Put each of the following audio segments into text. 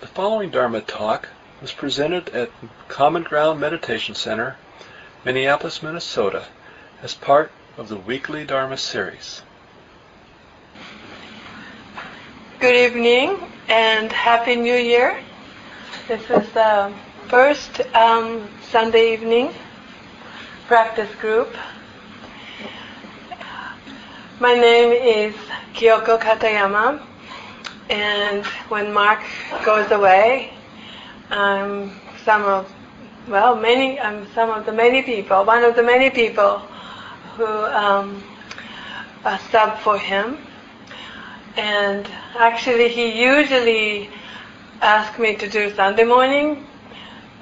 The following Dharma talk was presented at Common Ground Meditation Center, Minneapolis, Minnesota, as part of the weekly Dharma series. Good evening and Happy New Year. This is the first um, Sunday evening practice group. My name is Kyoko Katayama, and when Mark goes away, I'm some of, well, many, I'm some of the many people, one of the many people who um, uh, sub for him. And actually, he usually asks me to do Sunday morning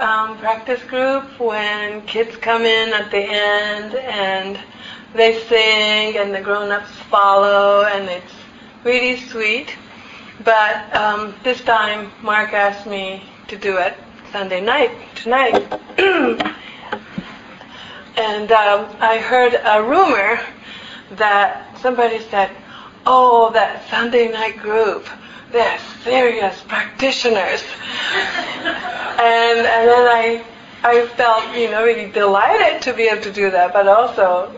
um, practice group when kids come in at the end and they sing and the grown-ups follow and it's really sweet. But um, this time, Mark asked me to do it Sunday night tonight, and um, I heard a rumor that somebody said, "Oh, that Sunday night group." They're serious practitioners. and, and then I, I felt, you know, really delighted to be able to do that, but also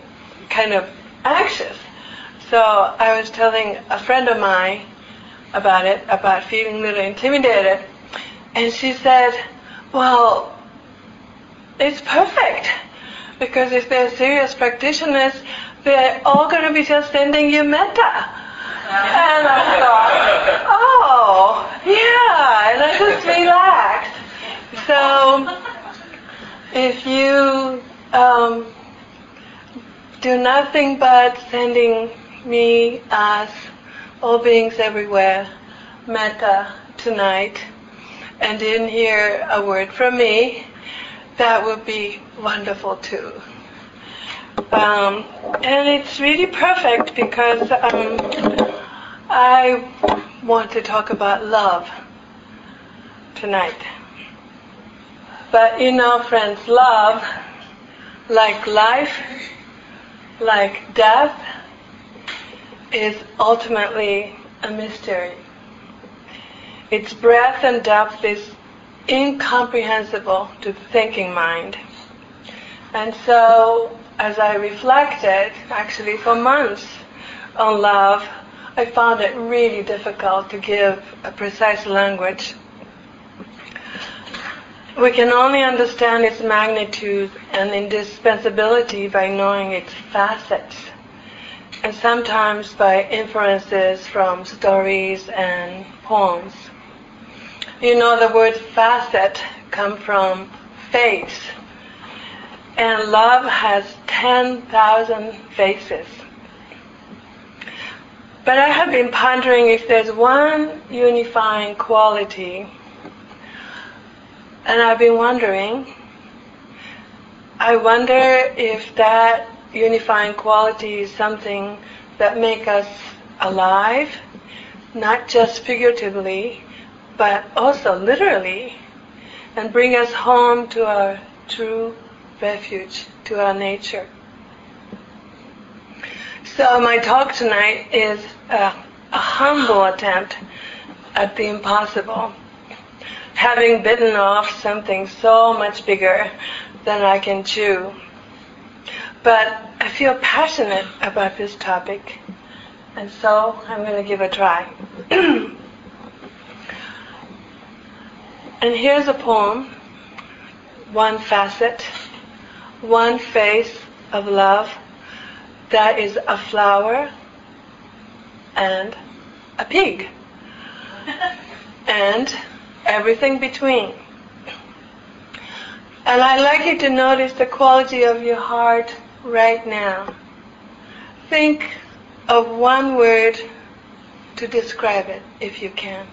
kind of anxious. So I was telling a friend of mine about it, about feeling a little intimidated, and she said, well, it's perfect. Because if they're serious practitioners, they're all going to be just sending you metta. And I thought, oh, yeah, and I just relaxed. So if you um, do nothing but sending me, us, all beings everywhere, metta tonight, and in here, a word from me, that would be wonderful too. Um, and it's really perfect because um, I want to talk about love tonight. But you know, friends, love, like life, like death, is ultimately a mystery. Its breadth and depth is incomprehensible to the thinking mind. And so, as I reflected, actually for months, on love, I found it really difficult to give a precise language. We can only understand its magnitude and indispensability by knowing its facets, and sometimes by inferences from stories and poems. You know, the word facet come from face, and love has 10,000 faces. But I have been pondering if there's one unifying quality, and I've been wondering, I wonder if that unifying quality is something that make us alive, not just figuratively, but also literally, and bring us home to our true refuge, to our nature. So my talk tonight is a, a humble attempt at the impossible, having bitten off something so much bigger than I can chew. But I feel passionate about this topic, and so I'm going to give a try. and here's a poem, one facet, one face of love that is a flower and a pig and everything between. And I'd like you to notice the quality of your heart right now. Think of one word to describe it if you can.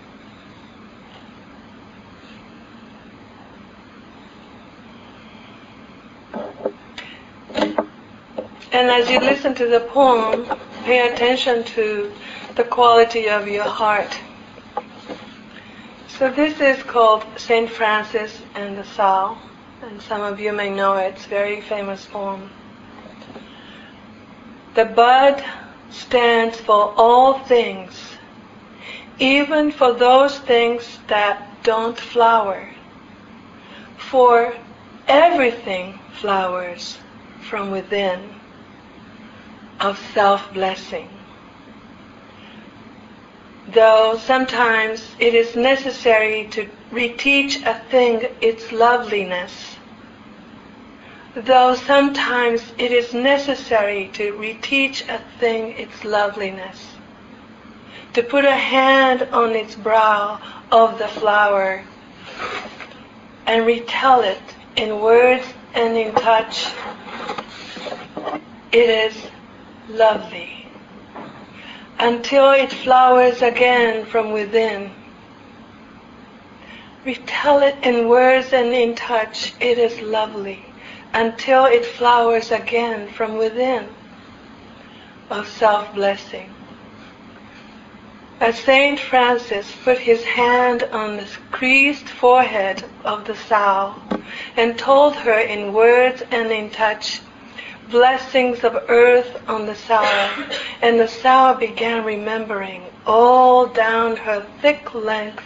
And as you listen to the poem, pay attention to the quality of your heart. So this is called St. Francis and the Sow, and some of you may know it. It's a very famous poem. The bud stands for all things, even for those things that don't flower. For everything flowers from within of self-blessing. Though sometimes it is necessary to reteach a thing its loveliness, though sometimes it is necessary to reteach a thing its loveliness, to put a hand on its brow of the flower and retell it in words and in touch, it is lovely until it flowers again from within. Retell it in words and in touch, it is lovely until it flowers again from within of self-blessing. As Saint Francis put his hand on the creased forehead of the sow and told her in words and in touch blessings of earth on the sow, and the sow began remembering all down her thick length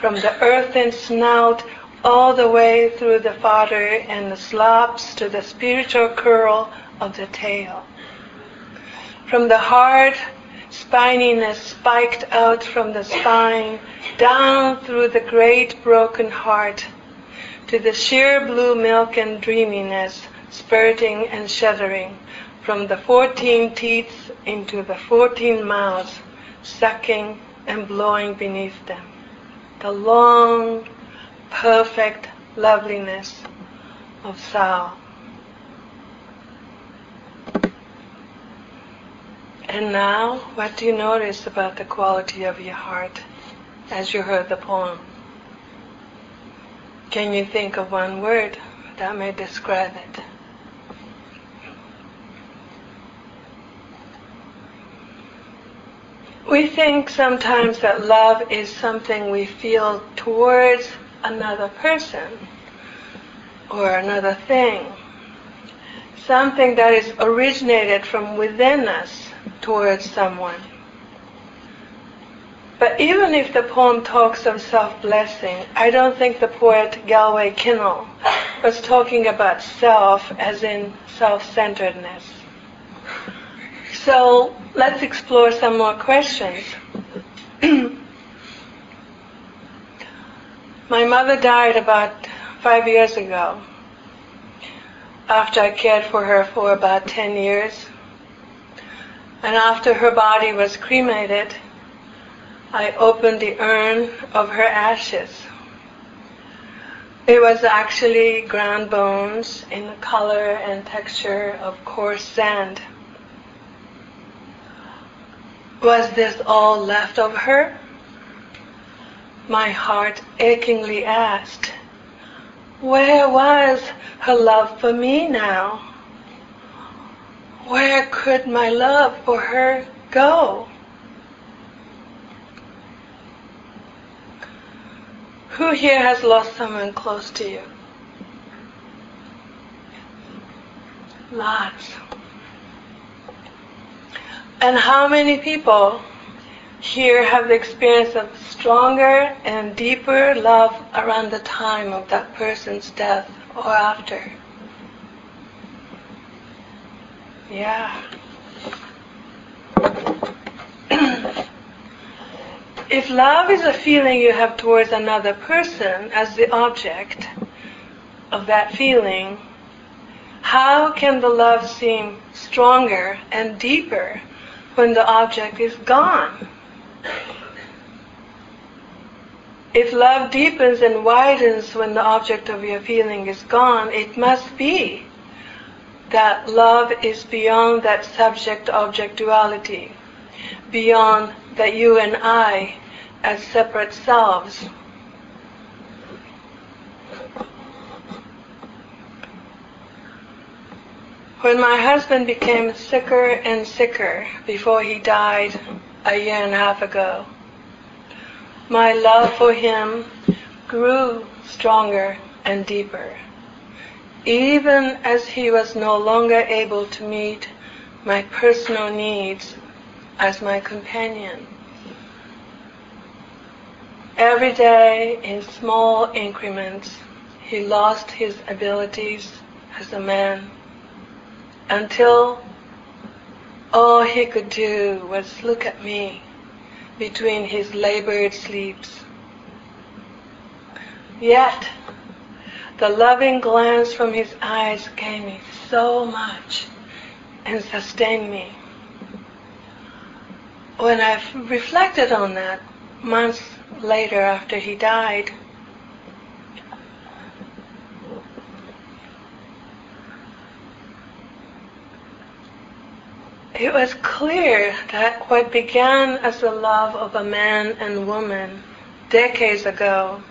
from the earthen snout all the way through the fodder and the slops to the spiritual curl of the tail. From the heart, spininess spiked out from the spine, down through the great broken heart, to the sheer blue milk and dreaminess, spurting and shuddering, from the fourteen teeth into the fourteen mouths, sucking and blowing beneath them. The long, perfect loveliness of soul. And now, what do you notice about the quality of your heart as you heard the poem? Can you think of one word that may describe it? We think sometimes that love is something we feel towards another person or another thing. Something that is originated from within us towards someone. But even if the poem talks of self-blessing, I don't think the poet Galway Kinnell was talking about self as in self-centeredness. So let's explore some more questions. My mother died about five years ago after I cared for her for about 10 years. And after her body was cremated, I opened the urn of her ashes. It was actually ground bones in the color and texture of coarse sand. Was this all left of her? My heart achingly asked, where was her love for me now? Where could my love for her go? Who here has lost someone close to you? Lots. And how many people here have the experience of stronger and deeper love around the time of that person's death or after. Yeah. if love is a feeling you have towards another person as the object of that feeling, how can the love seem stronger and deeper when the object is gone? If love deepens and widens when the object of your feeling is gone, it must be that love is beyond that subject-object duality, beyond that you and I as separate selves. When my husband became sicker and sicker before he died a year and a half ago, my love for him grew stronger and deeper, even as he was no longer able to meet my personal needs as my companion. Every day, in small increments, he lost his abilities as a man until all he could do was look at me between his labored sleeps. Yet, the loving glance from his eyes gave me so much and sustained me. When I reflected on that months later after he died, it was clear that what began as the love of a man and woman decades ago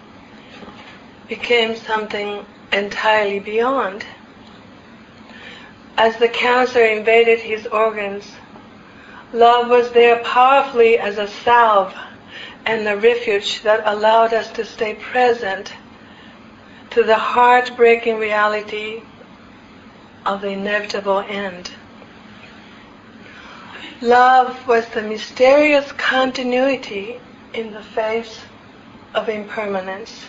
became something entirely beyond. As the cancer invaded his organs, love was there powerfully as a salve and a refuge that allowed us to stay present to the heartbreaking reality of the inevitable end. Love was the mysterious continuity in the face of impermanence.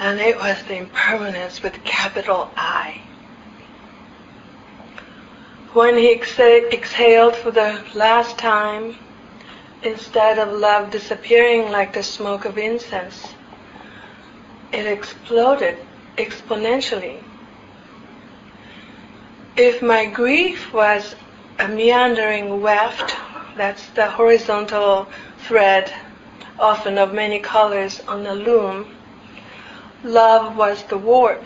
And it was the impermanence with capital I. When he exhaled for the last time, instead of love disappearing like the smoke of incense, it exploded exponentially. If my grief was a meandering weft, that's the horizontal thread, often of many colors on the loom, love was the warp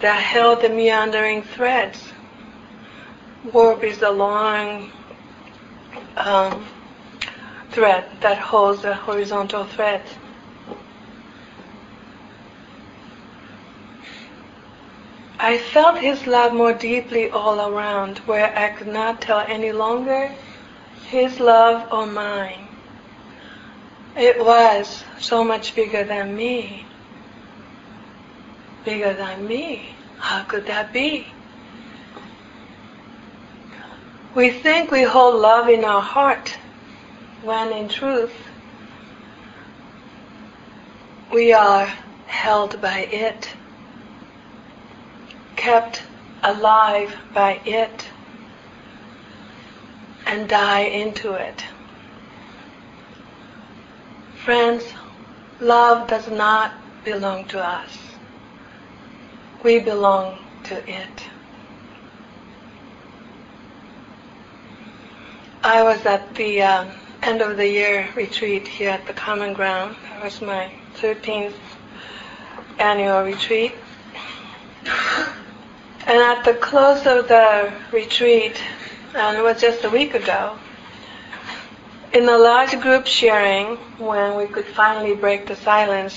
that held the meandering threads. Warp is the long um, thread that holds the horizontal threads. I felt his love more deeply all around, where I could not tell any longer his love or mine. It was so much bigger than me. Bigger than me. How could that be? We think we hold love in our heart, when in truth, we are held by it kept alive by it and die into it. Friends, love does not belong to us. We belong to it. I was at the uh, end of the year retreat here at the Common Ground. It was my 13th annual retreat. And at the close of the retreat, and it was just a week ago, in a large group sharing, when we could finally break the silence,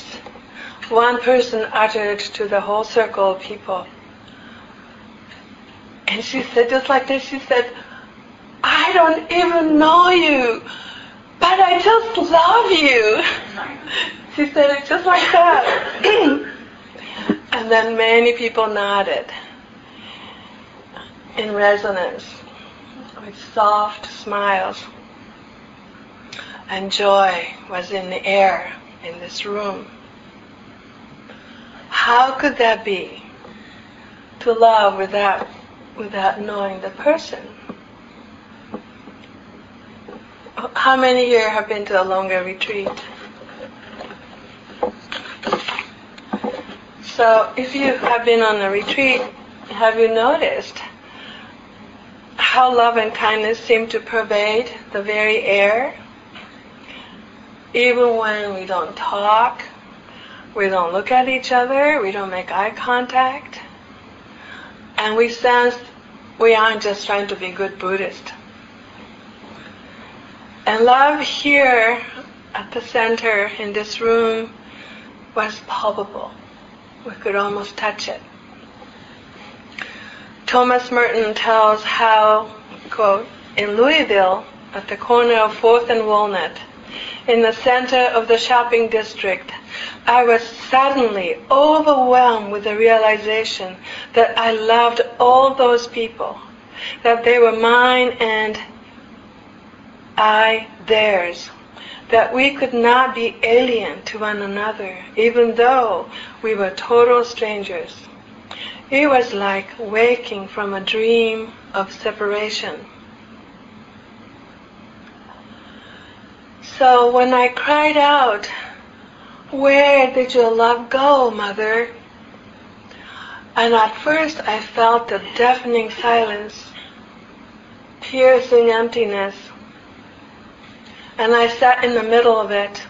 one person uttered to the whole circle of people. And she said, just like this, she said, I don't even know you, but I just love you. she said it just like that. and then many people nodded in resonance with soft smiles. And joy was in the air in this room. How could that be? To love without, without knowing the person. How many here have been to a longer retreat? So if you have been on a retreat, have you noticed how love and kindness seem to pervade the very air. Even when we don't talk, we don't look at each other, we don't make eye contact, and we sense we aren't just trying to be good Buddhists. And love here at the center in this room was palpable. We could almost touch it. Thomas Merton tells how, quote, in Louisville, at the corner of 4th and Walnut, in the center of the shopping district, I was suddenly overwhelmed with the realization that I loved all those people, that they were mine and I theirs, that we could not be alien to one another, even though we were total strangers. It was like waking from a dream of separation. So when I cried out, Where did your love go, Mother? And at first I felt a deafening silence, piercing emptiness. And I sat in the middle of it,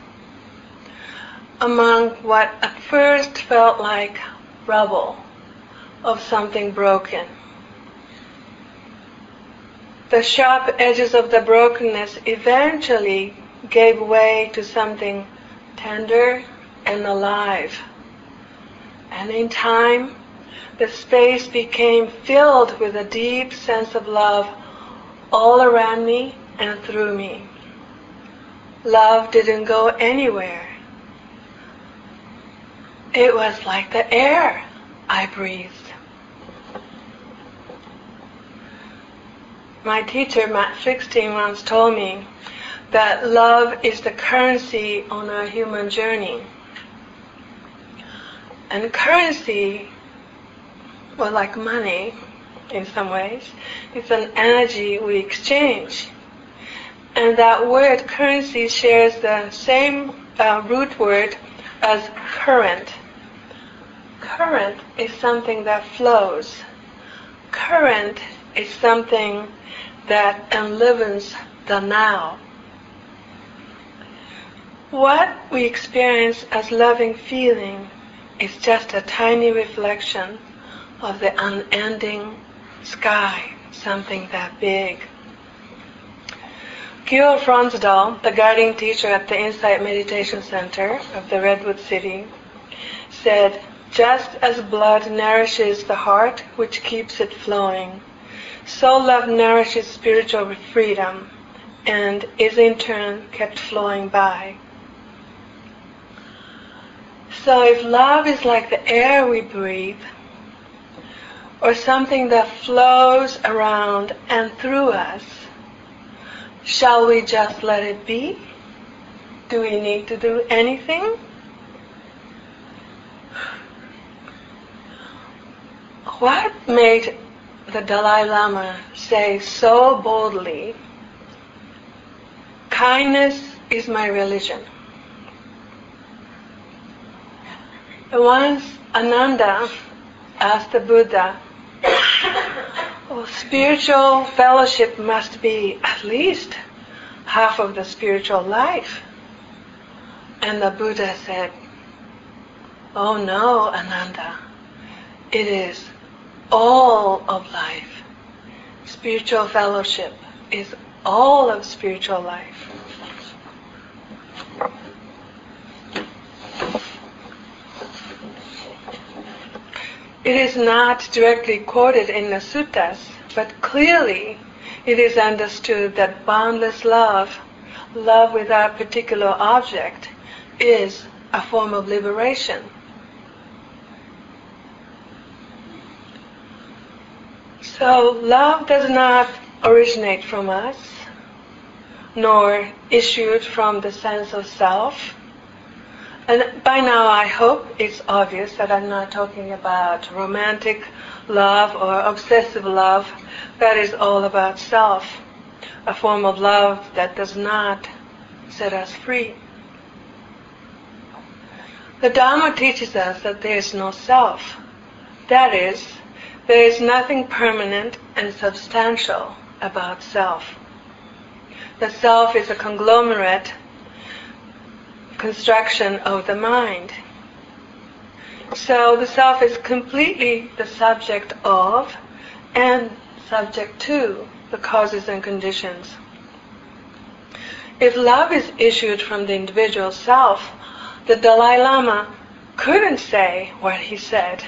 among what at first felt like rubble of something broken. The sharp edges of the brokenness eventually gave way to something tender and alive. And in time, the space became filled with a deep sense of love all around me and through me. Love didn't go anywhere. It was like the air I breathed. My teacher, Matt Flickstein, once told me that love is the currency on our human journey. And currency, well, like money in some ways, it's an energy we exchange. And that word currency shares the same uh, root word as current. Current is something that flows. Current is something that enlivens the now. What we experience as loving feeling is just a tiny reflection of the unending sky, something that big. Gil Fronsdal, the guiding teacher at the Insight Meditation Center of the Redwood City, said, just as blood nourishes the heart, which keeps it flowing, so love nourishes spiritual freedom and is in turn kept flowing by. So if love is like the air we breathe, or something that flows around and through us, shall we just let it be? Do we need to do anything? What made the Dalai Lama say so boldly, kindness is my religion? Once Ananda asked the Buddha, well, spiritual fellowship must be at least half of the spiritual life. And the Buddha said, Oh no, Ananda, it is all of life. Spiritual fellowship is all of spiritual life. It is not directly quoted in the suttas, but clearly it is understood that boundless love, love without particular object, is a form of liberation. So love does not originate from us, nor issued from the sense of self, and by now I hope it's obvious that I'm not talking about romantic love or obsessive love. That is all about self, a form of love that does not set us free. The Dharma teaches us that there is no self. That is, there is nothing permanent and substantial about self. The self is a conglomerate construction of the mind. So the self is completely the subject of and subject to the causes and conditions. If love is issued from the individual self, the Dalai Lama couldn't say what he said.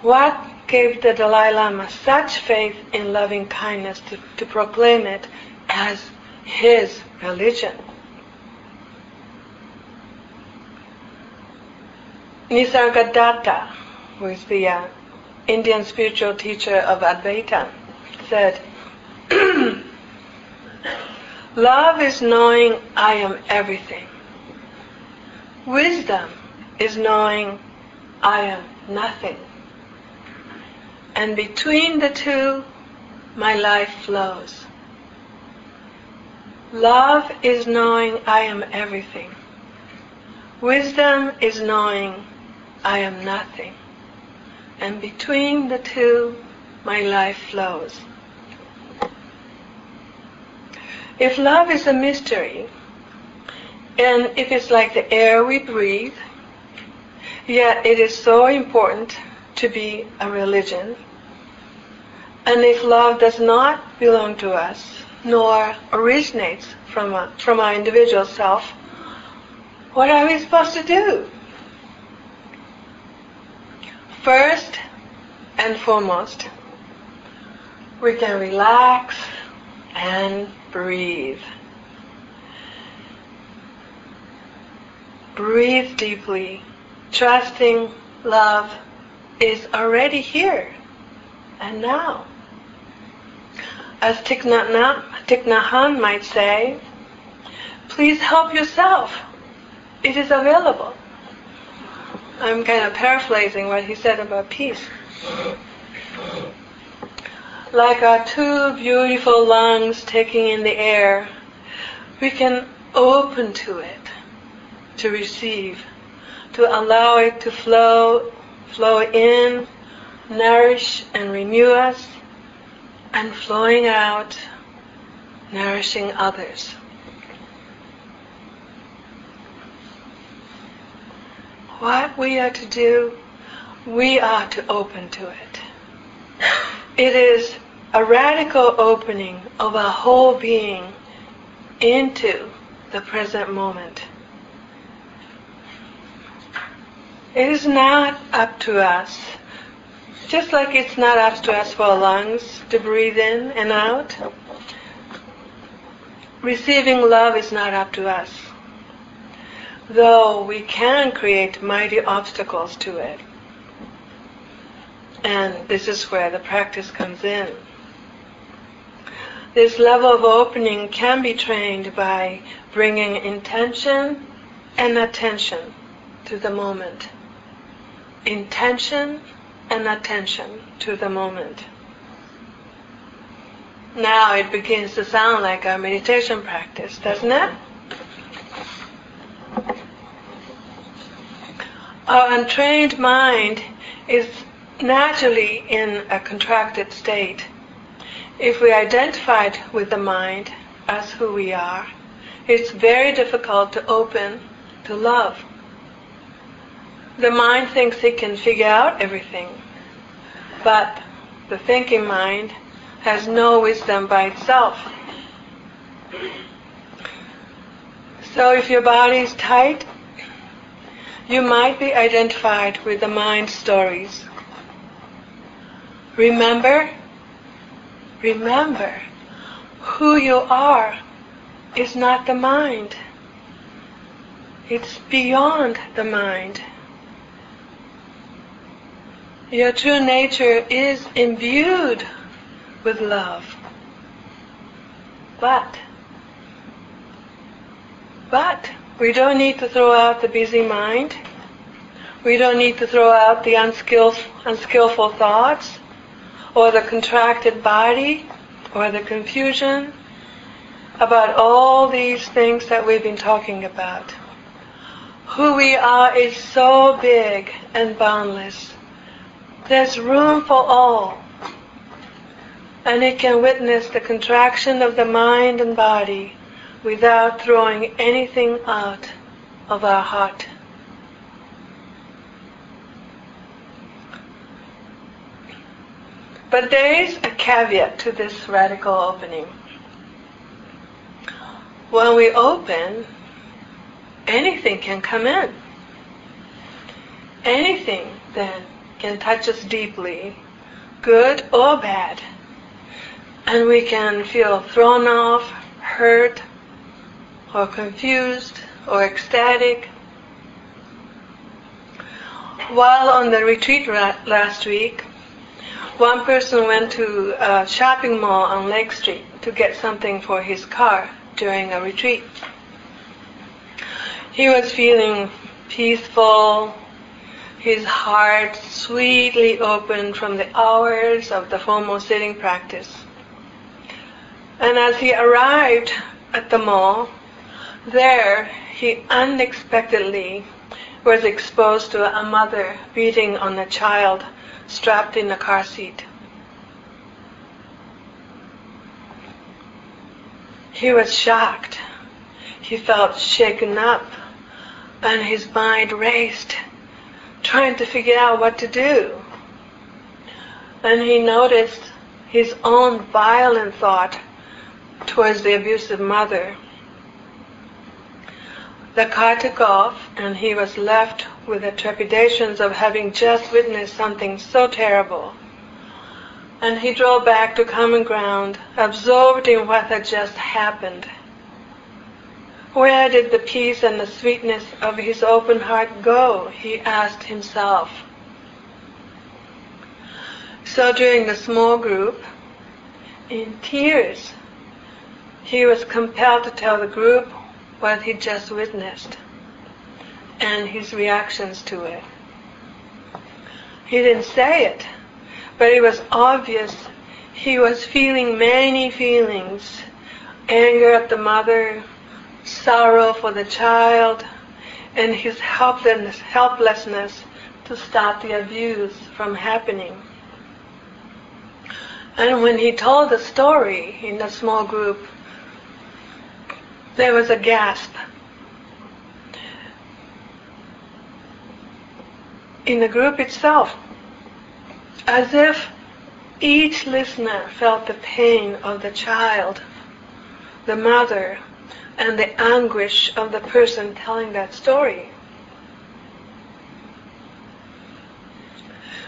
What gave the Dalai Lama such faith in loving kindness to, to proclaim it as his religion? Nisargadatta, who is the uh, Indian spiritual teacher of Advaita, said, Love is knowing I am everything. Wisdom is knowing I am nothing. And between the two, my life flows. Love is knowing I am everything. Wisdom is knowing I am nothing. And between the two, my life flows. If love is a mystery, and if it's like the air we breathe, yet it is so important to be a religion, and if love does not belong to us, nor originates from, a, from our individual self, what are we supposed to do? First and foremost, we can relax and breathe. Breathe deeply, trusting love is already here and now. As Thich Nhat Hanh might say, please help yourself. It is available. I'm kind of paraphrasing what he said about peace. Like our two beautiful lungs taking in the air, we can open to it, to receive, to allow it to flow, flow in, nourish and renew us, and flowing out, nourishing others. what we are to do, we are to open to it. It is a radical opening of our whole being into the present moment. It is not up to us, just like it's not up to us for our lungs to breathe in and out. Receiving love is not up to us though we can create mighty obstacles to it. And this is where the practice comes in. This level of opening can be trained by bringing intention and attention to the moment. Intention and attention to the moment. Now it begins to sound like a meditation practice, doesn't it? Our untrained mind is naturally in a contracted state. If we identified with the mind as who we are, it's very difficult to open to love. The mind thinks it can figure out everything, but the thinking mind has no wisdom by itself. So if your body is tight, you might be identified with the mind stories. Remember, remember, who you are is not the mind. It's beyond the mind. Your true nature is imbued with love. But, but, we don't need to throw out the busy mind. We don't need to throw out the unskillful, unskillful thoughts or the contracted body or the confusion about all these things that we've been talking about. Who we are is so big and boundless. There's room for all. And it can witness the contraction of the mind and body without throwing anything out of our heart. But there is a caveat to this radical opening. When we open, anything can come in. Anything then can touch us deeply, good or bad. And we can feel thrown off, hurt, or confused or ecstatic. While on the retreat last week, one person went to a shopping mall on Lake Street to get something for his car during a retreat. He was feeling peaceful, his heart sweetly opened from the hours of the formal sitting practice. And as he arrived at the mall, there he unexpectedly was exposed to a mother beating on a child strapped in a car seat. He was shocked. He felt shaken up and his mind raced, trying to figure out what to do. And he noticed his own violent thought towards the abusive mother. The car took off and he was left with the trepidations of having just witnessed something so terrible. And he drove back to common ground, absorbed in what had just happened. Where did the peace and the sweetness of his open heart go? he asked himself. So during the small group, in tears, he was compelled to tell the group what he just witnessed and his reactions to it. He didn't say it, but it was obvious he was feeling many feelings anger at the mother, sorrow for the child, and his helplessness, helplessness to stop the abuse from happening. And when he told the story in the small group, there was a gasp. In the group itself, as if each listener felt the pain of the child, the mother, and the anguish of the person telling that story.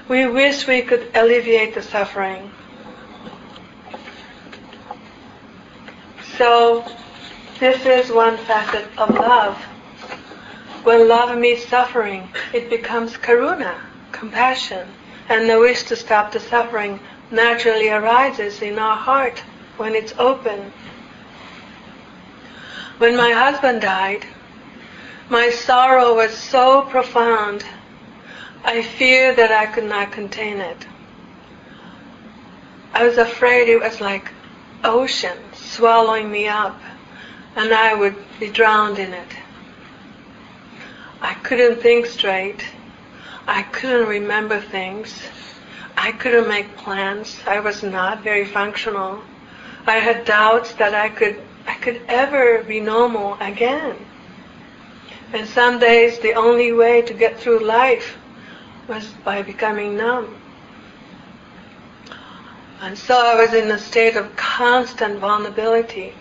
We wish we could alleviate the suffering. So, this is one facet of love. When love meets suffering, it becomes karuna, compassion, and the wish to stop the suffering naturally arises in our heart when it's open when my husband died, my sorrow was so profound, I feared that I could not contain it. I was afraid it was like ocean swallowing me up and I would be drowned in it. I couldn't think straight. I couldn't remember things. I couldn't make plans. I was not very functional. I had doubts that I could I could ever be normal again. And some days the only way to get through life was by becoming numb. And so I was in a state of constant vulnerability.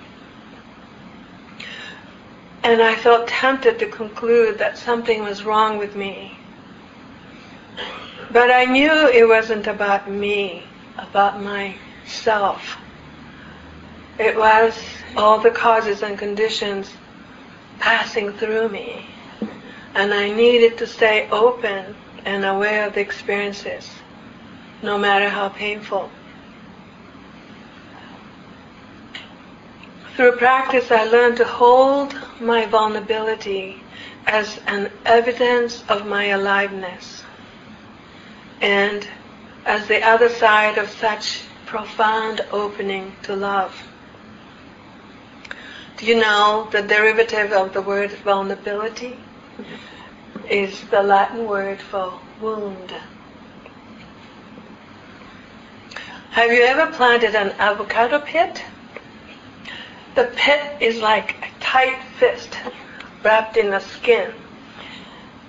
And I felt tempted to conclude that something was wrong with me. But I knew it wasn't about me, about myself. It was all the causes and conditions passing through me. And I needed to stay open and aware of the experiences, no matter how painful. Through practice, I learned to hold my vulnerability as an evidence of my aliveness and as the other side of such profound opening to love. You know the derivative of the word vulnerability is the Latin word for wound? Have you ever planted an avocado pit? The pit is like a tight fist wrapped in a skin.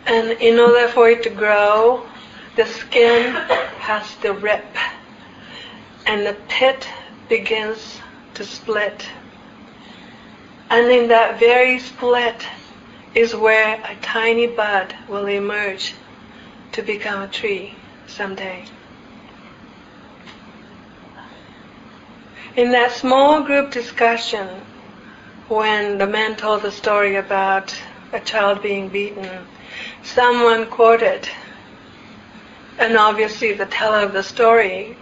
And in order for it to grow, the skin has to rip. And the pit begins to split. And in that very split is where a tiny bud will emerge to become a tree someday. In that small group discussion, when the man told the story about a child being beaten, someone quoted, and obviously the teller of the story,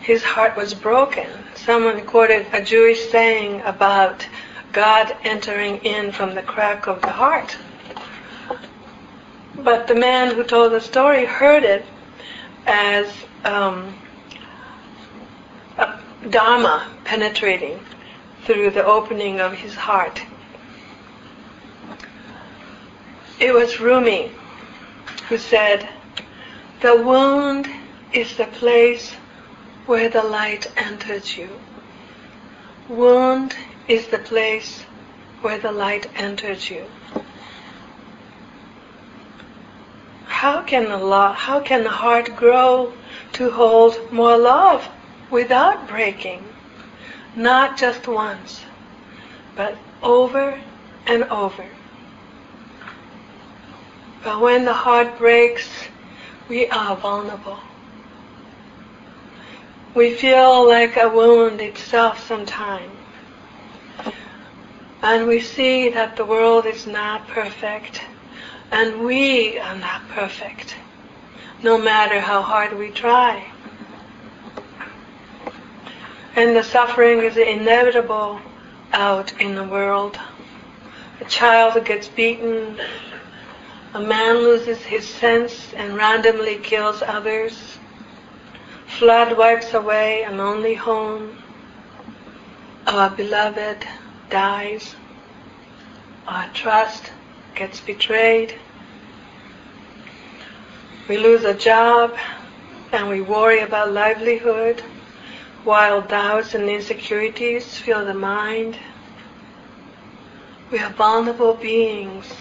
his heart was broken. Someone quoted a Jewish saying about God entering in from the crack of the heart. But the man who told the story heard it as um, Dharma penetrating through the opening of his heart. It was Rumi who said, The wound is the place where the light enters you. Wound is the place where the light enters you. How can the how can the heart grow to hold more love without breaking? Not just once, but over and over. But when the heart breaks, we are vulnerable. We feel like a wound itself sometimes. And we see that the world is not perfect. And we are not perfect. No matter how hard we try. And the suffering is inevitable out in the world. A child gets beaten. A man loses his sense and randomly kills others. Flood wipes away a lonely home. Our beloved dies. Our trust gets betrayed. We lose a job and we worry about livelihood while doubts and insecurities fill the mind. We are vulnerable beings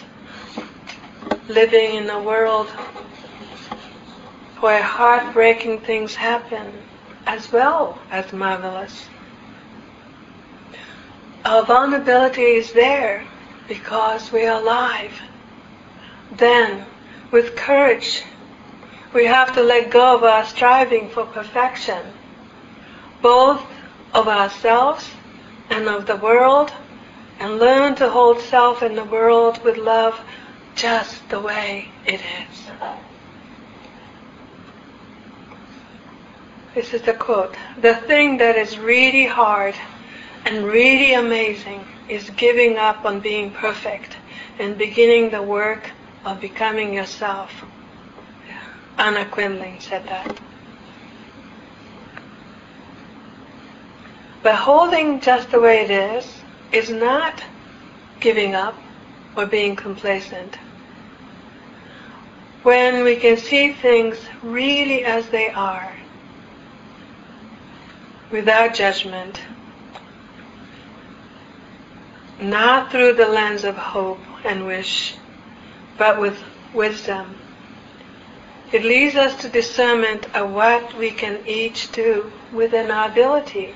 living in a world where heartbreaking things happen as well as marvelous. Our vulnerability is there because we are alive. Then, with courage, we have to let go of our striving for perfection, both of ourselves and of the world, and learn to hold self and the world with love just the way it is. This is the quote. The thing that is really hard and really amazing is giving up on being perfect and beginning the work of becoming yourself. Anna Quindlen said that. But holding just the way it is is not giving up or being complacent. When we can see things really as they are, without judgment, not through the lens of hope and wish, but with wisdom. It leads us to discernment of what we can each do within our ability.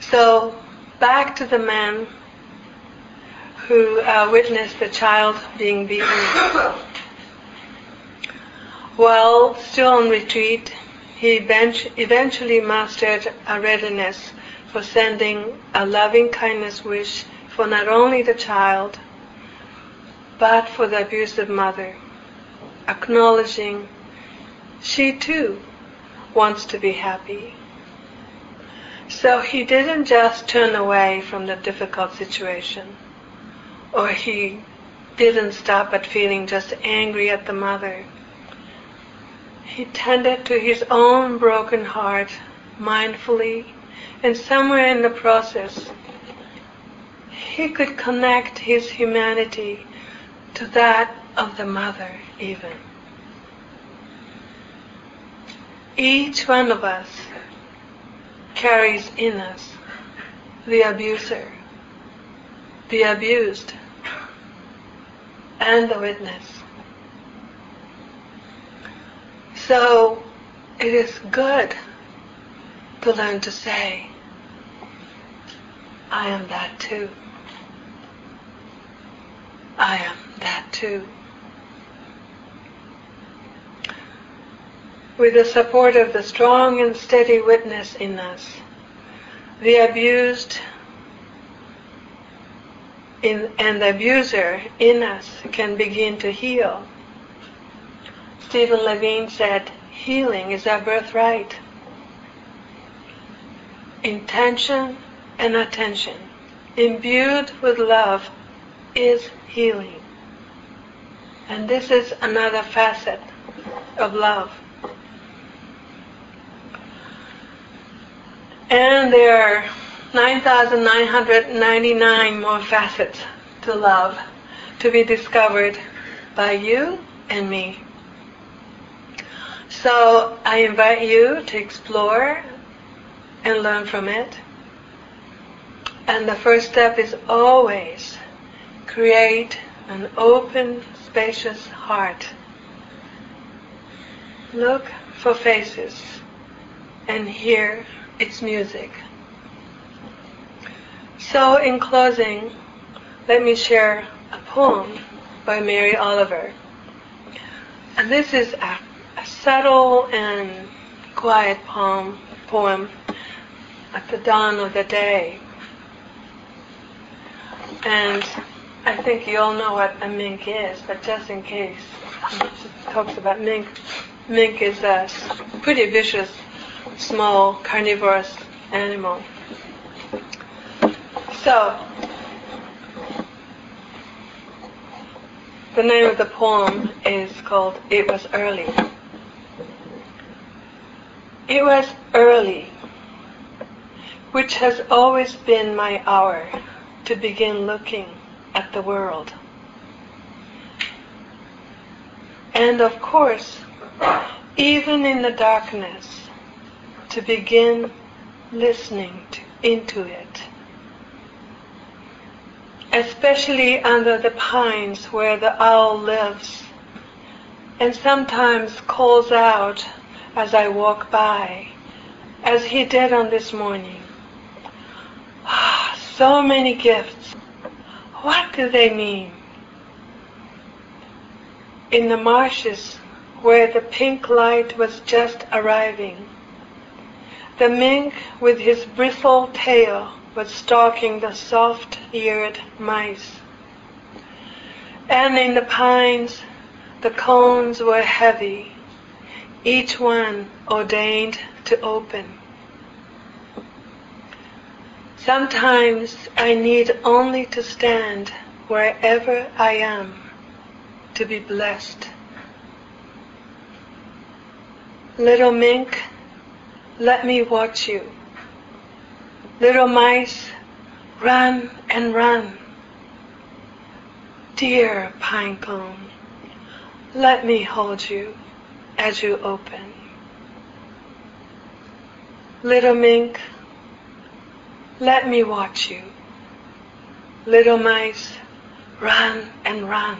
So, back to the man who uh, witnessed the child being beaten. While still on retreat, he eventually mastered a readiness for sending a loving kindness wish for not only the child, but for the abusive mother, acknowledging she too wants to be happy. So he didn't just turn away from the difficult situation, or he didn't stop at feeling just angry at the mother. He tended to his own broken heart mindfully and somewhere in the process, he could connect his humanity to that of the mother even. Each one of us carries in us the abuser, the abused, and the witness. So it is good to learn to say, I am that too. I am that too. With the support of the strong and steady witness in us, the abused in, and the abuser in us can begin to heal. Stephen Levine said, healing is our birthright. Intention and attention, imbued with love, is healing. And this is another facet of love. And there are 9,999 more facets to love to be discovered by you and me. So I invite you to explore and learn from it. And the first step is always create an open, spacious heart. Look for faces and hear its music. So in closing, let me share a poem by Mary Oliver. And this is a, a subtle and quiet poem, poem at the dawn of the day. And I think you all know what a mink is, but just in case, talks about mink. Mink is a pretty vicious, small carnivorous animal. So, the name of the poem is called It Was Early. It was early, which has always been my hour to begin looking at the world. And of course, even in the darkness, to begin listening to, into it. Especially under the pines where the owl lives and sometimes calls out as I walk by, as he did on this morning. So many gifts. What do they mean? In the marshes where the pink light was just arriving, the mink with his bristle tail was stalking the soft-eared mice. And in the pines, the cones were heavy, each one ordained to open. Sometimes I need only to stand wherever I am to be blessed. Little mink, let me watch you. Little mice, run and run. Dear pinecone, let me hold you as you open. Little mink, let me watch you. Little mice, run and run.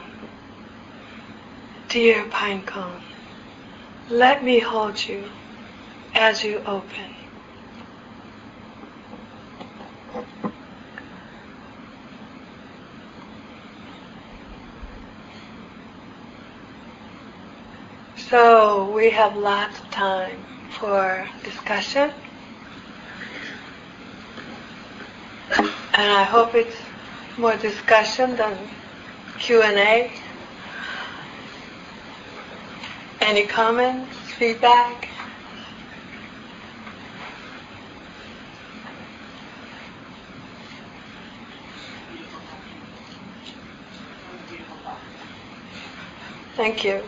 Dear pinecone, let me hold you as you open. So we have lots of time for discussion. And I hope it's more discussion than Q&A. Any comments, feedback? Thank you.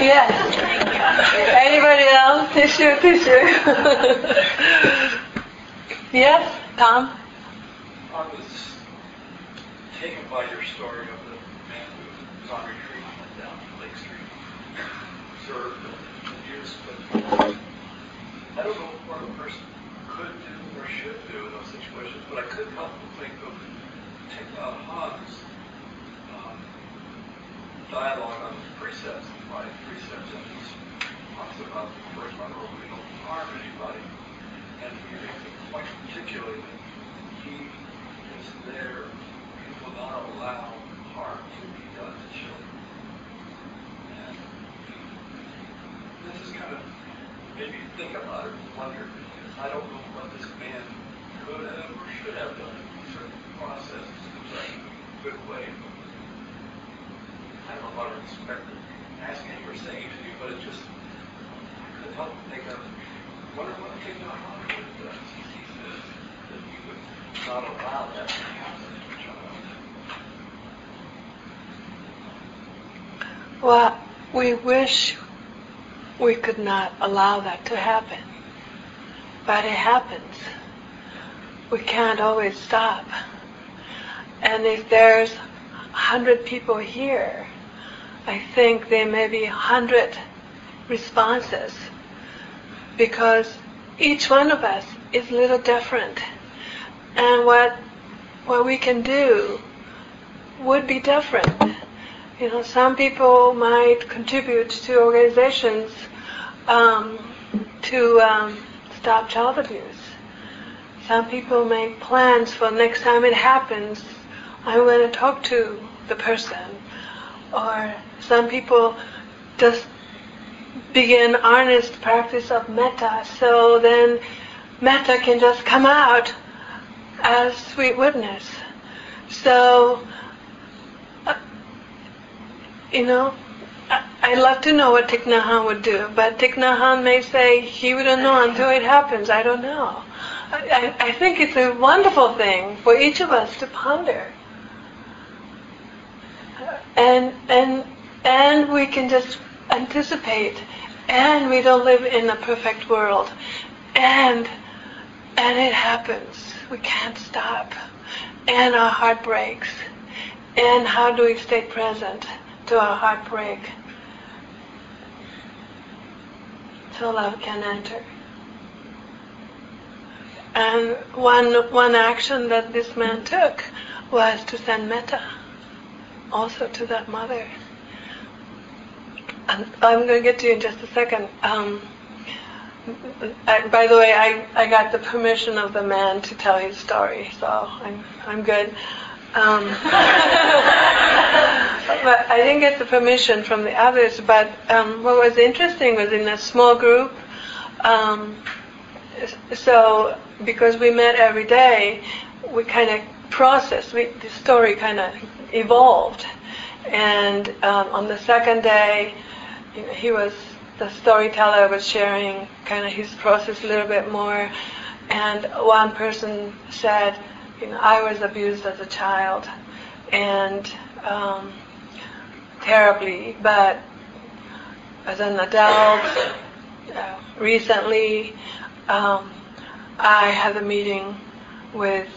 yes. Anybody else? Tissue, tissue. yes, Tom? I was taken by your story of the man who was on retreat and went down to Lake Street, observed the abuse, but I don't know what a person could do or should do in those situations, but I couldn't help but think of Thich Nhat Hanh's um, dialogue on precepts, five precepts, and he talks about the first where we don't harm anybody, and he point particularly he is there, he will not allow harm to be done to children. And this is kind of maybe think about it and wonder, I don't know what this man could have or should have done in certain processes in a good way. I don't know what I expect asking or saying to you, but it just well, we wish we could not allow that to happen, but it happens. We can't always stop. And if there's a hundred people here, I think there may be a hundred responses because each one of us is a little different. And what what we can do would be different. You know, some people might contribute to organizations um, to um, stop child abuse. Some people make plans for next time it happens, I'm going to talk to the person. Or some people just begin earnest practice of metta, so then metta can just come out as sweet witness. So, uh, you know, I'd love to know what Thich Nhat Hanh would do, but Thich Nhat Hanh may say he wouldn't know until it happens. I don't know. I, I think it's a wonderful thing for each of us to ponder. And and and we can just anticipate and we don't live in a perfect world. And and it happens. We can't stop. And our heart breaks. And how do we stay present to our heartbreak? So love can enter. And one one action that this man took was to send metta also to that mother. I'm going to get to you in just a second. Um, I, by the way, I, I got the permission of the man to tell his story, so I'm I'm good. Um, but I didn't get the permission from the others. But um, what was interesting was in a small group. Um, so because we met every day, we kind of processed. We, the story kind of evolved, and um, on the second day, he was the storyteller was sharing kind of his process a little bit more, and one person said, you know, I was abused as a child, and um, terribly, but as an adult, uh, recently, um, I had a meeting with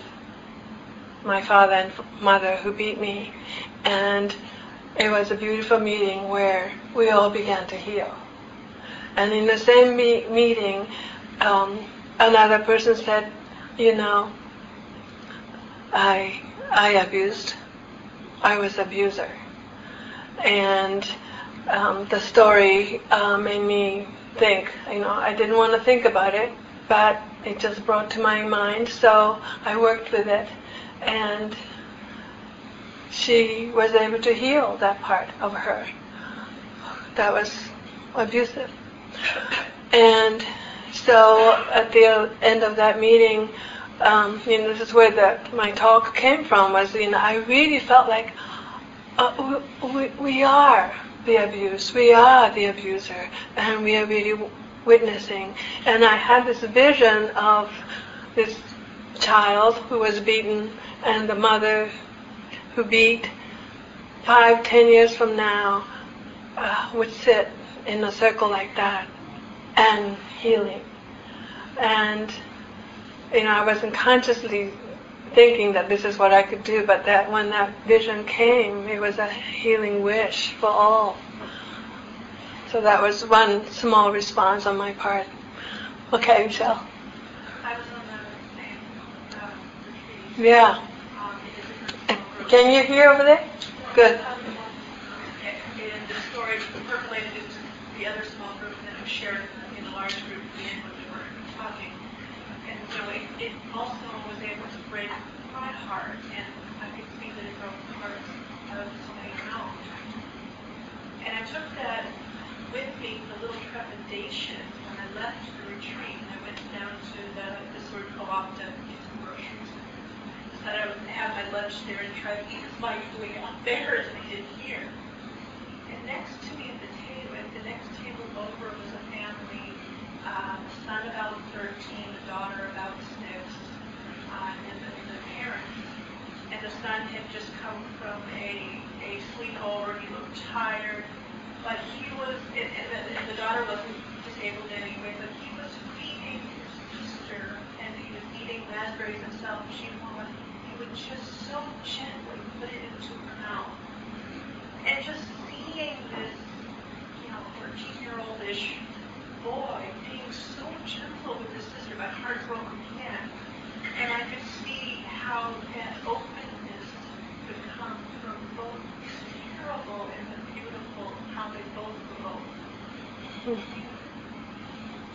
my father and mother who beat me, and it was a beautiful meeting where we all began to heal. And in the same me- meeting, um, another person said, "You know, I I abused. I was abuser." And um, the story uh, made me think. You know, I didn't want to think about it, but it just brought to my mind. So I worked with it, and she was able to heal that part of her that was abusive. And so at the end of that meeting, um, you know, this is where the, my talk came from. Was you know, I really felt like uh, we, we are the abused, we are the abuser, and we are really witnessing. And I had this vision of this child who was beaten and the mother who beat. Five, ten years from now, uh, would sit in a circle like that and healing. And you know, I wasn't consciously thinking that this is what I could do, but that when that vision came, it was a healing wish for all. So that was one small response on my part. Okay, Michelle. I was on the same uh, retreat. Yeah. Um, in a different small group. Can you hear over there? Good. And the story percolated into the other small group and then was shared in the large group at the end when we were talking. And so it, it also was able to break my heart and I could see that it broke the hearts of somebody else. And I took that with me, the little trepidation, when I left the retreat. And I went down to the, the sort of co-op to get Decided I would have my lunch there and try to eat as mindfully out there as I did here. And next to me at the table, at the next table over was a family, um, a son about 13, a daughter about 6. uh, and, the, the parents. And the son had just come from a, a sleepover. He looked tired, but he was, and, and, the, and the daughter wasn't disabled anyway, but he was feeding his sister, and he was eating raspberries himself. She he would just so gently put it into her mouth. And just seeing this, you know, 13-year-old-ish boy being so gentle with his sister, my heart broke again. And I could see how that openness could come from both the terrible and the beautiful, how they both glow.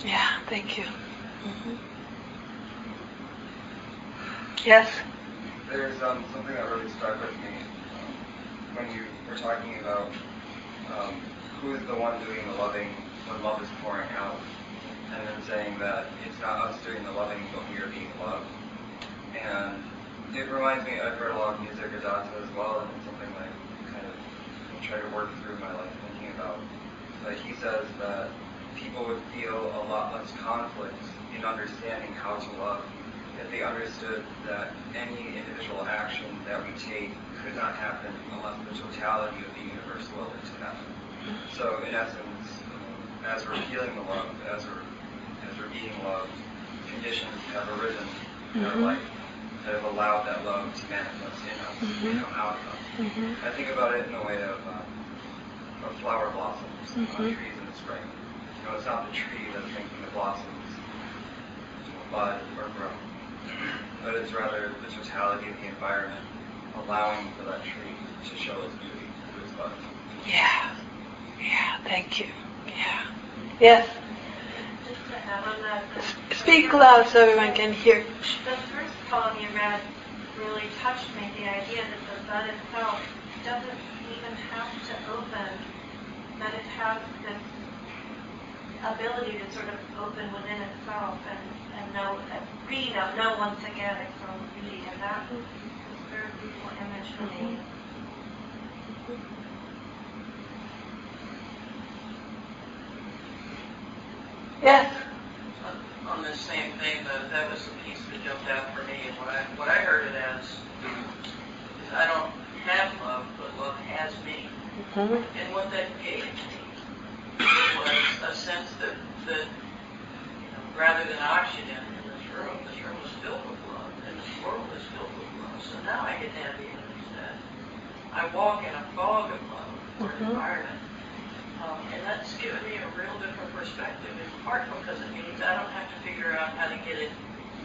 Yeah, thank you. hmm Yes? There's um, something that really stuck with me um, when you were talking about um, who is the one doing the loving when love is pouring out, and then saying that it's not us doing the loving, but we are being loved. And it reminds me, I've heard a lot of Nisargadatta as well, and it's something that I kind of try to work through my life thinking about. But he says that people would feel a lot less conflict in understanding how to love if they understood that any individual action that we take could not happen unless the totality of the universe willed it to happen. So in essence, as we're feeling the love, as we're as we're being loved, conditions have arisen in our Mhm. life that have allowed that love to manifest in us, you know, out of us. hmm I think about it in a way of, um, of flower blossoms on Mhm. trees in the spring. You know, it's not the tree that's making the blossoms bud or grow, but it's rather the totality of the environment allowing for that tree to show its beauty through its buds. Yeah. Yeah, thank you. Yeah. Yes? Just to add on that, Speak loud so everyone can hear. The first poem you read really touched me, the idea that the bud itself doesn't even have to open, that it has this ability to sort of open within itself and, and know, that we know, know once again its own beauty, and that was a very beautiful image for me. Yes? on this same thing, that, that was the piece that jumped out for me, and what I, what I heard it as is I don't have love, but love has me. hmm And what that gave me was a sense that, that you know, rather than oxygen in this room, this room was filled with love, and this world is filled with love. So now I get to have the image that I walk in a fog of love for an Mhm. environment. Um, and that's given me a real different perspective, in part because it means I don't have to figure out how to get it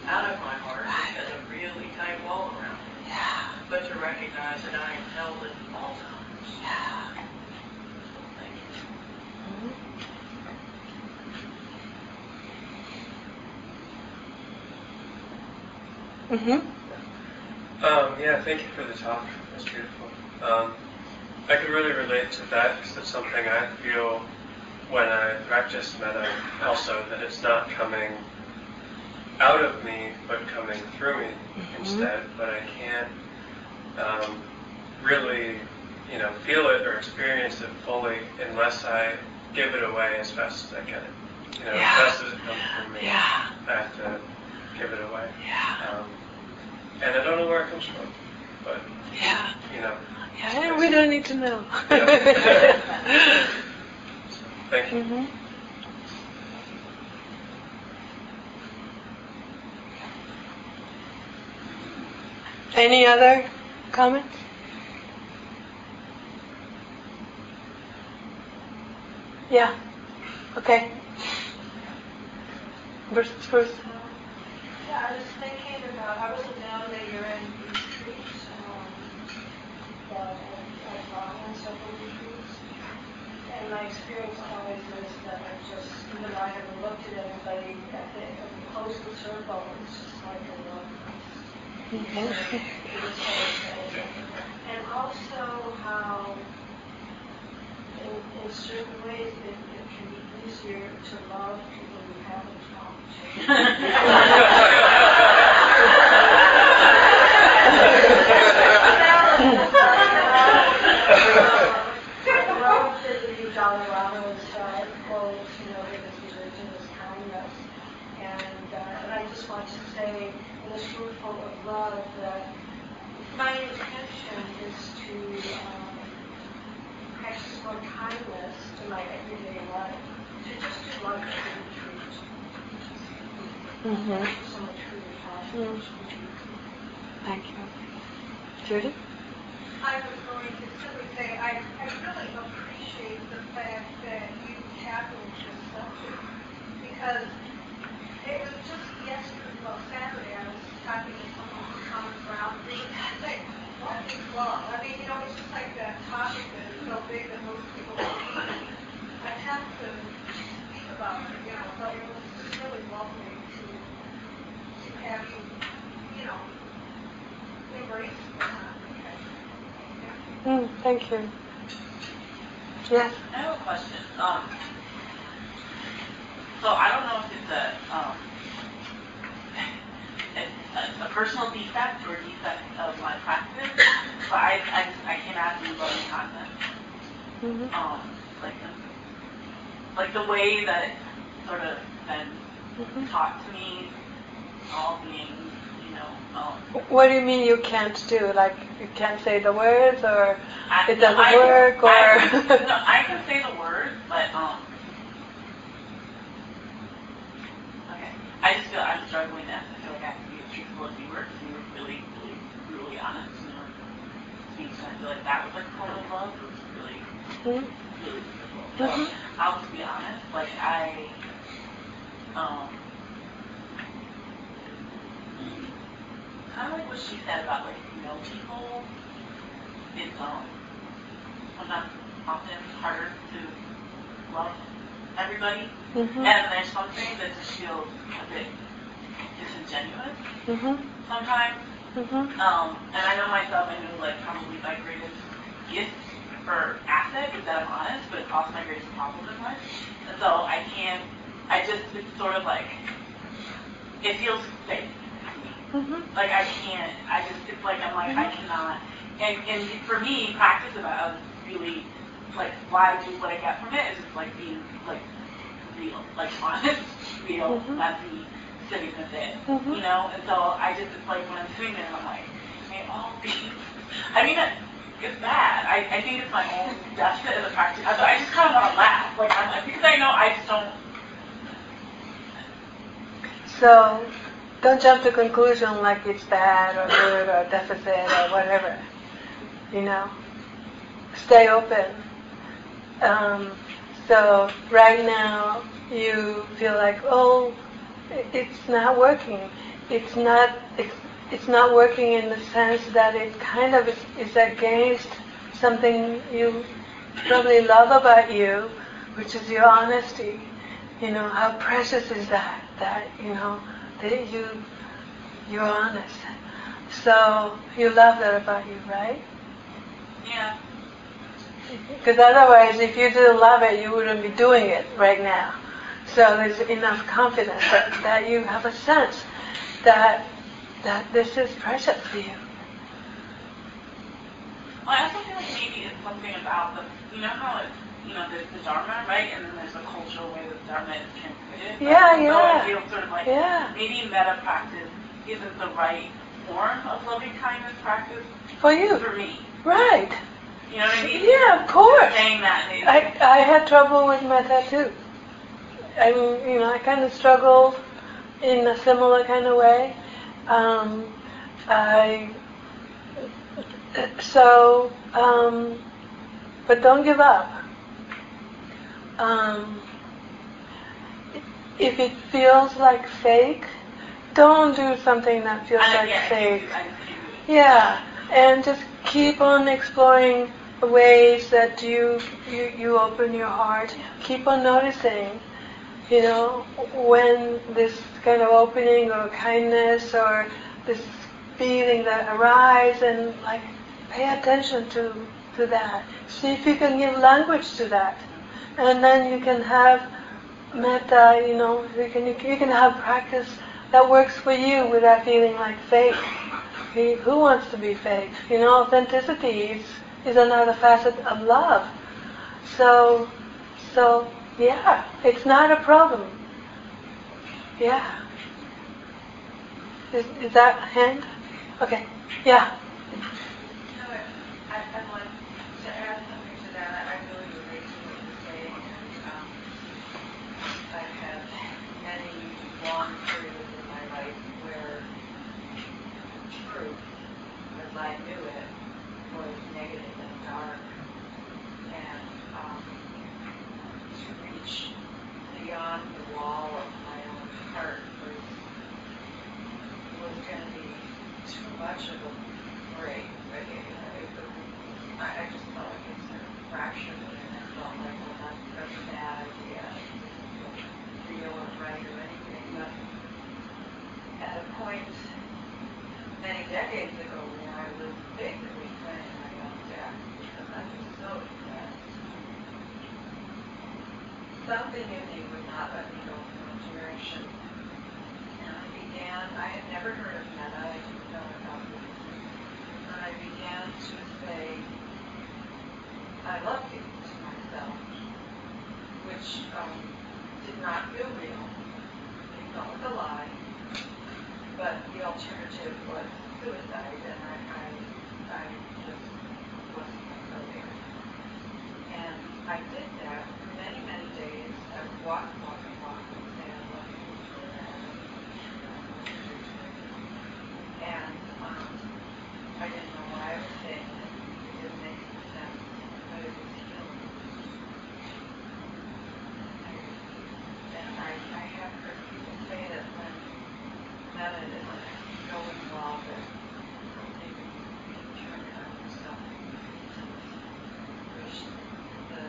out of my heart as a really tight wall around it, Yeah. but to recognize that I am held at all times. Yeah. So thank you. Hmm Um, yeah, thank you for the talk. That's beautiful. Um, I can really relate to that because it's something I feel when I practice metta also, that it's not coming out of me, but coming through me instead. But I can't um, really, you know, feel it or experience it fully unless I give it away as fast as I can. You know, Yeah. as fast as it comes from me, Yeah. I have to give it away. Yeah. Um, and I don't know where it comes from, but Yeah. you know, Yeah, and we don't need to know. thank you. hmm Any other comments? Yeah. Okay. Versus first. I was thinking about, I wasn't down that you're in retreats, um, but I've I've gone on several retreats. And my experience always is that I just, even though I haven't looked at anybody, at the, at the close of the circle, it's just like a love. And also how, in, in certain ways, it, it can be easier to love people you haven't talked to. Relatively Dalai quote, you know, that his religion is kindness. And, uh, and I just want want to say in this room full of love that my intention is to um, practice more kindness to my everyday life, to just do love as a retreat. Mm-hmm. Mm. Thank you. Judy? I was going to simply say, I, I really appreciate the fact that you this because it was just yesterday, I was talking to is love? I mean, you know, it's just like topic so big that most people to about but it was really lovely have you, you know, embrace the topic. Mm, thank you. Yes? I have a question. Um, so I don't know if it's a, um, a, a personal defect or defect of my practice, but I, I, I cannot do loving content. Mm-hmm. Um, like, the, like the way that it's sort of been Mhm. taught to me, all being, you know, What do you mean you can't do? Like you can't say the words, or I, it doesn't I, work, or I, no, I can say the words, but um. Okay, I just feel I'm struggling. That I feel like I have to be as truthful as you were. 'cause You were really, really, really honest. You know. And I feel like that was like part of love. It was really, Hmm? really beautiful. So Mhm. I'll just be honest. Like I, um. Kind of like what she said about like you know people. It's um sometimes often harder to love everybody. Mhm. And there's something that just feels a bit disingenuous Mhm. sometimes. Mhm. Um, and I know myself, I know like probably my greatest gift or asset is that I'm honest, but it's also my greatest problem in life. And so I can't, I just, it's sort of like, it feels fake Mhm. Like I can't, I just, it's like, I'm like, I cannot. And, and for me, practice about um, really, like, why I do what I get from it is just like being, like, real, like honest, real, Mhm. messy, sitting with it, Mhm. you know? And so I just, it's like when I'm sitting there, I'm like, may all be, I mean, it, it's bad. I, I think it's my own deficit as a practice. I, I just kind of want to laugh, like, I'm like, because I know I just don't, So don't jump to conclusion like it's bad or good or deficit or whatever. You know, stay open. Um, so right now you feel like, oh, it's not working. It's not. It's, it's not working in the sense that it kind of is, is against something you probably love about you, which is your honesty. You know, how precious is that? That, you know, that you, you're honest. So you love that about you, right? yeah. Because otherwise, if you didn't love it, you wouldn't be doing it right now. So there's enough confidence that, that you have a sense that that this is precious to you. Well, I also feel like maybe it's something about the, you know how it's, you know, there's the Dharma, right? And then there's a cultural way that Dharma is transmitted. Yeah, so yeah. I feel sort of like Yeah. maybe metta practice isn't the right form of loving kindness practice For you, for me. right? You know what I mean? Yeah, of course. Saying that maybe. I, I had trouble with metta too. I mean, you know, I kind of struggled in a similar kind of way. Um, I so, um, but don't give up. Um, if it feels like fake, don't do something that feels like yeah, fake. can't do- I just can't do it. Yeah, and just keep on exploring ways that you you, you open your heart. Keep on noticing, you know, when this kind of opening or kindness or this feeling that arises, and like pay attention to to that. See if you can give language to that, and then you can have metta. You know, you can you can have practice that works for you without feeling like fake. Who wants to be fake? You know, authenticity is, is another facet of love. So, so yeah, it's not a problem. Yeah. Is, is that hand? Okay. Yeah. I, I want to add something to that. I really relate to what you're saying. And, um, I've had many long periods in my life where truth, as I knew it, was negative and dark. And um, to reach beyond the wall of my own heart was was going to be too much of a break. I, I just felt like it sort of fractured it, and I felt like, well, that's, that's a bad idea. It isn't real or right or anything. But at a point many decades ago where I was basically planning my own death because I was so depressed, something in me would not let me go in one direction. And I began, I had never heard of metta, I didn't know about it. And I began to say, I love you to myself, which um, did not feel real. It felt like a lie. But alternative was suicide, and I, I, I just wasn't going there. And I did that for many, many days. I would walk, walk, and walk, and say, I love you for that. And um, I didn't know why I was saying it. It didn't make any sense, but it was healing. And I, I have heard people say that when metta isn't going well, that they can turn on yourself, which the,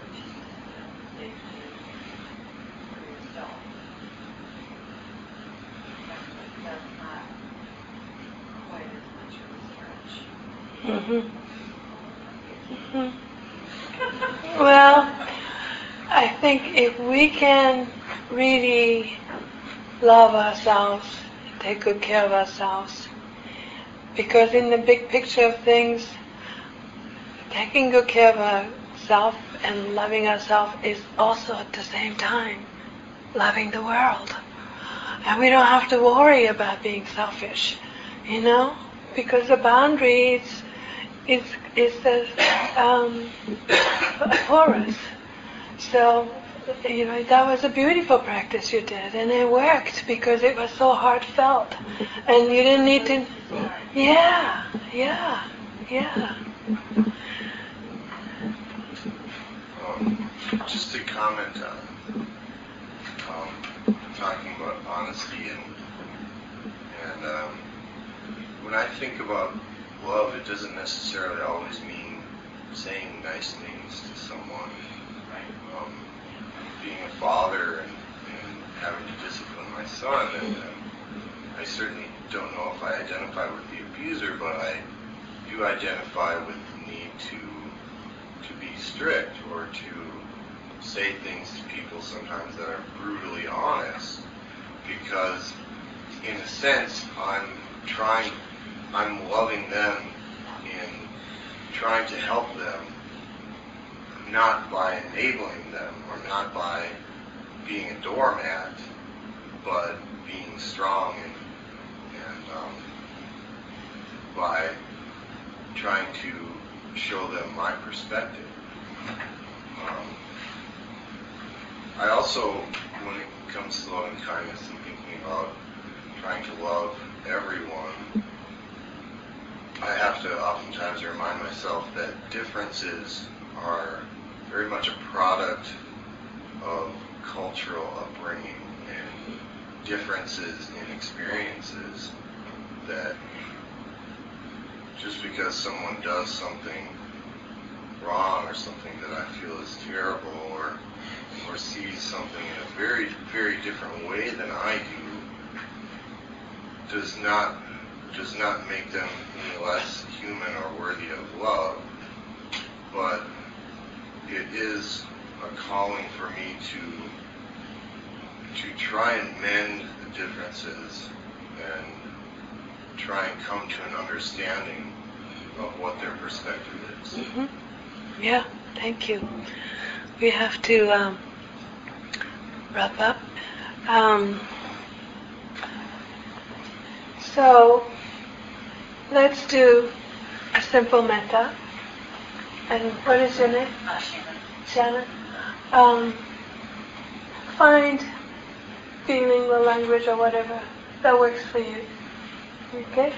which is the safety for yourself. That's, that's not quite as much of a stretch. Mhm. Mhm. Well, I think if we can really love ourselves, take good care of ourselves, because in the big picture of things, taking good care of ourselves and loving ourselves is also at the same time loving the world. And we don't have to worry about being selfish, you know, because the boundaries is is the um, porous. So, you know, that was a beautiful practice you did, and it worked because it was so heartfelt, and you didn't need to. Yeah, yeah, yeah. Um, just to comment on um, talking about honesty and and um, when I think about love, it doesn't necessarily always mean saying nice things to someone. Being a father and, and having to discipline my son, and um, I certainly don't know if I identify with the abuser, but I do identify with the need to to be strict or to say things to people sometimes that are brutally honest. Because in a sense I'm trying I'm loving them in trying to help them not by enabling them or not by being a doormat but being strong and, and um, by trying to show them my perspective. Um, I also, when it comes to loving kindness and thinking about trying to love everyone, I have to oftentimes remind myself that differences are very much a product of cultural upbringing and differences in experiences that just because someone does something wrong or something that I feel is terrible or or sees something in a very, very different way than I do does not does not make them any less human or worthy of love. But it is a calling for me to to try and mend the differences and try and come to an understanding of what their perspective is. hmm Yeah, thank you. We have to um, wrap up. Um, So let's do a simple metta. And what is your name? Uh, Shannon. Shannon. Um, find feeling the language or whatever that works for you. Okay?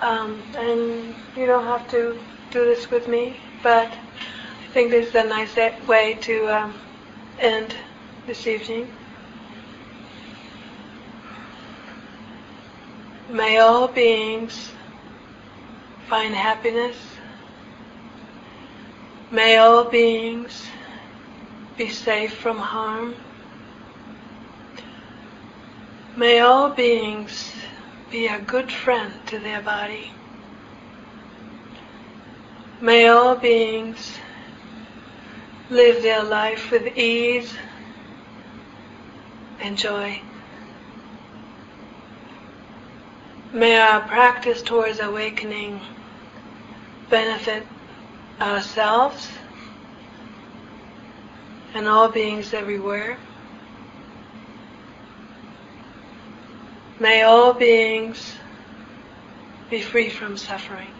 Um, and you don't have to do this with me, but I think this is a nice way to um, end this evening. May all beings find happiness. May all beings be safe from harm. May all beings be a good friend to their body. May all beings live their life with ease and joy. May our practice towards awakening benefit ourselves and all beings everywhere. May all beings be free from suffering.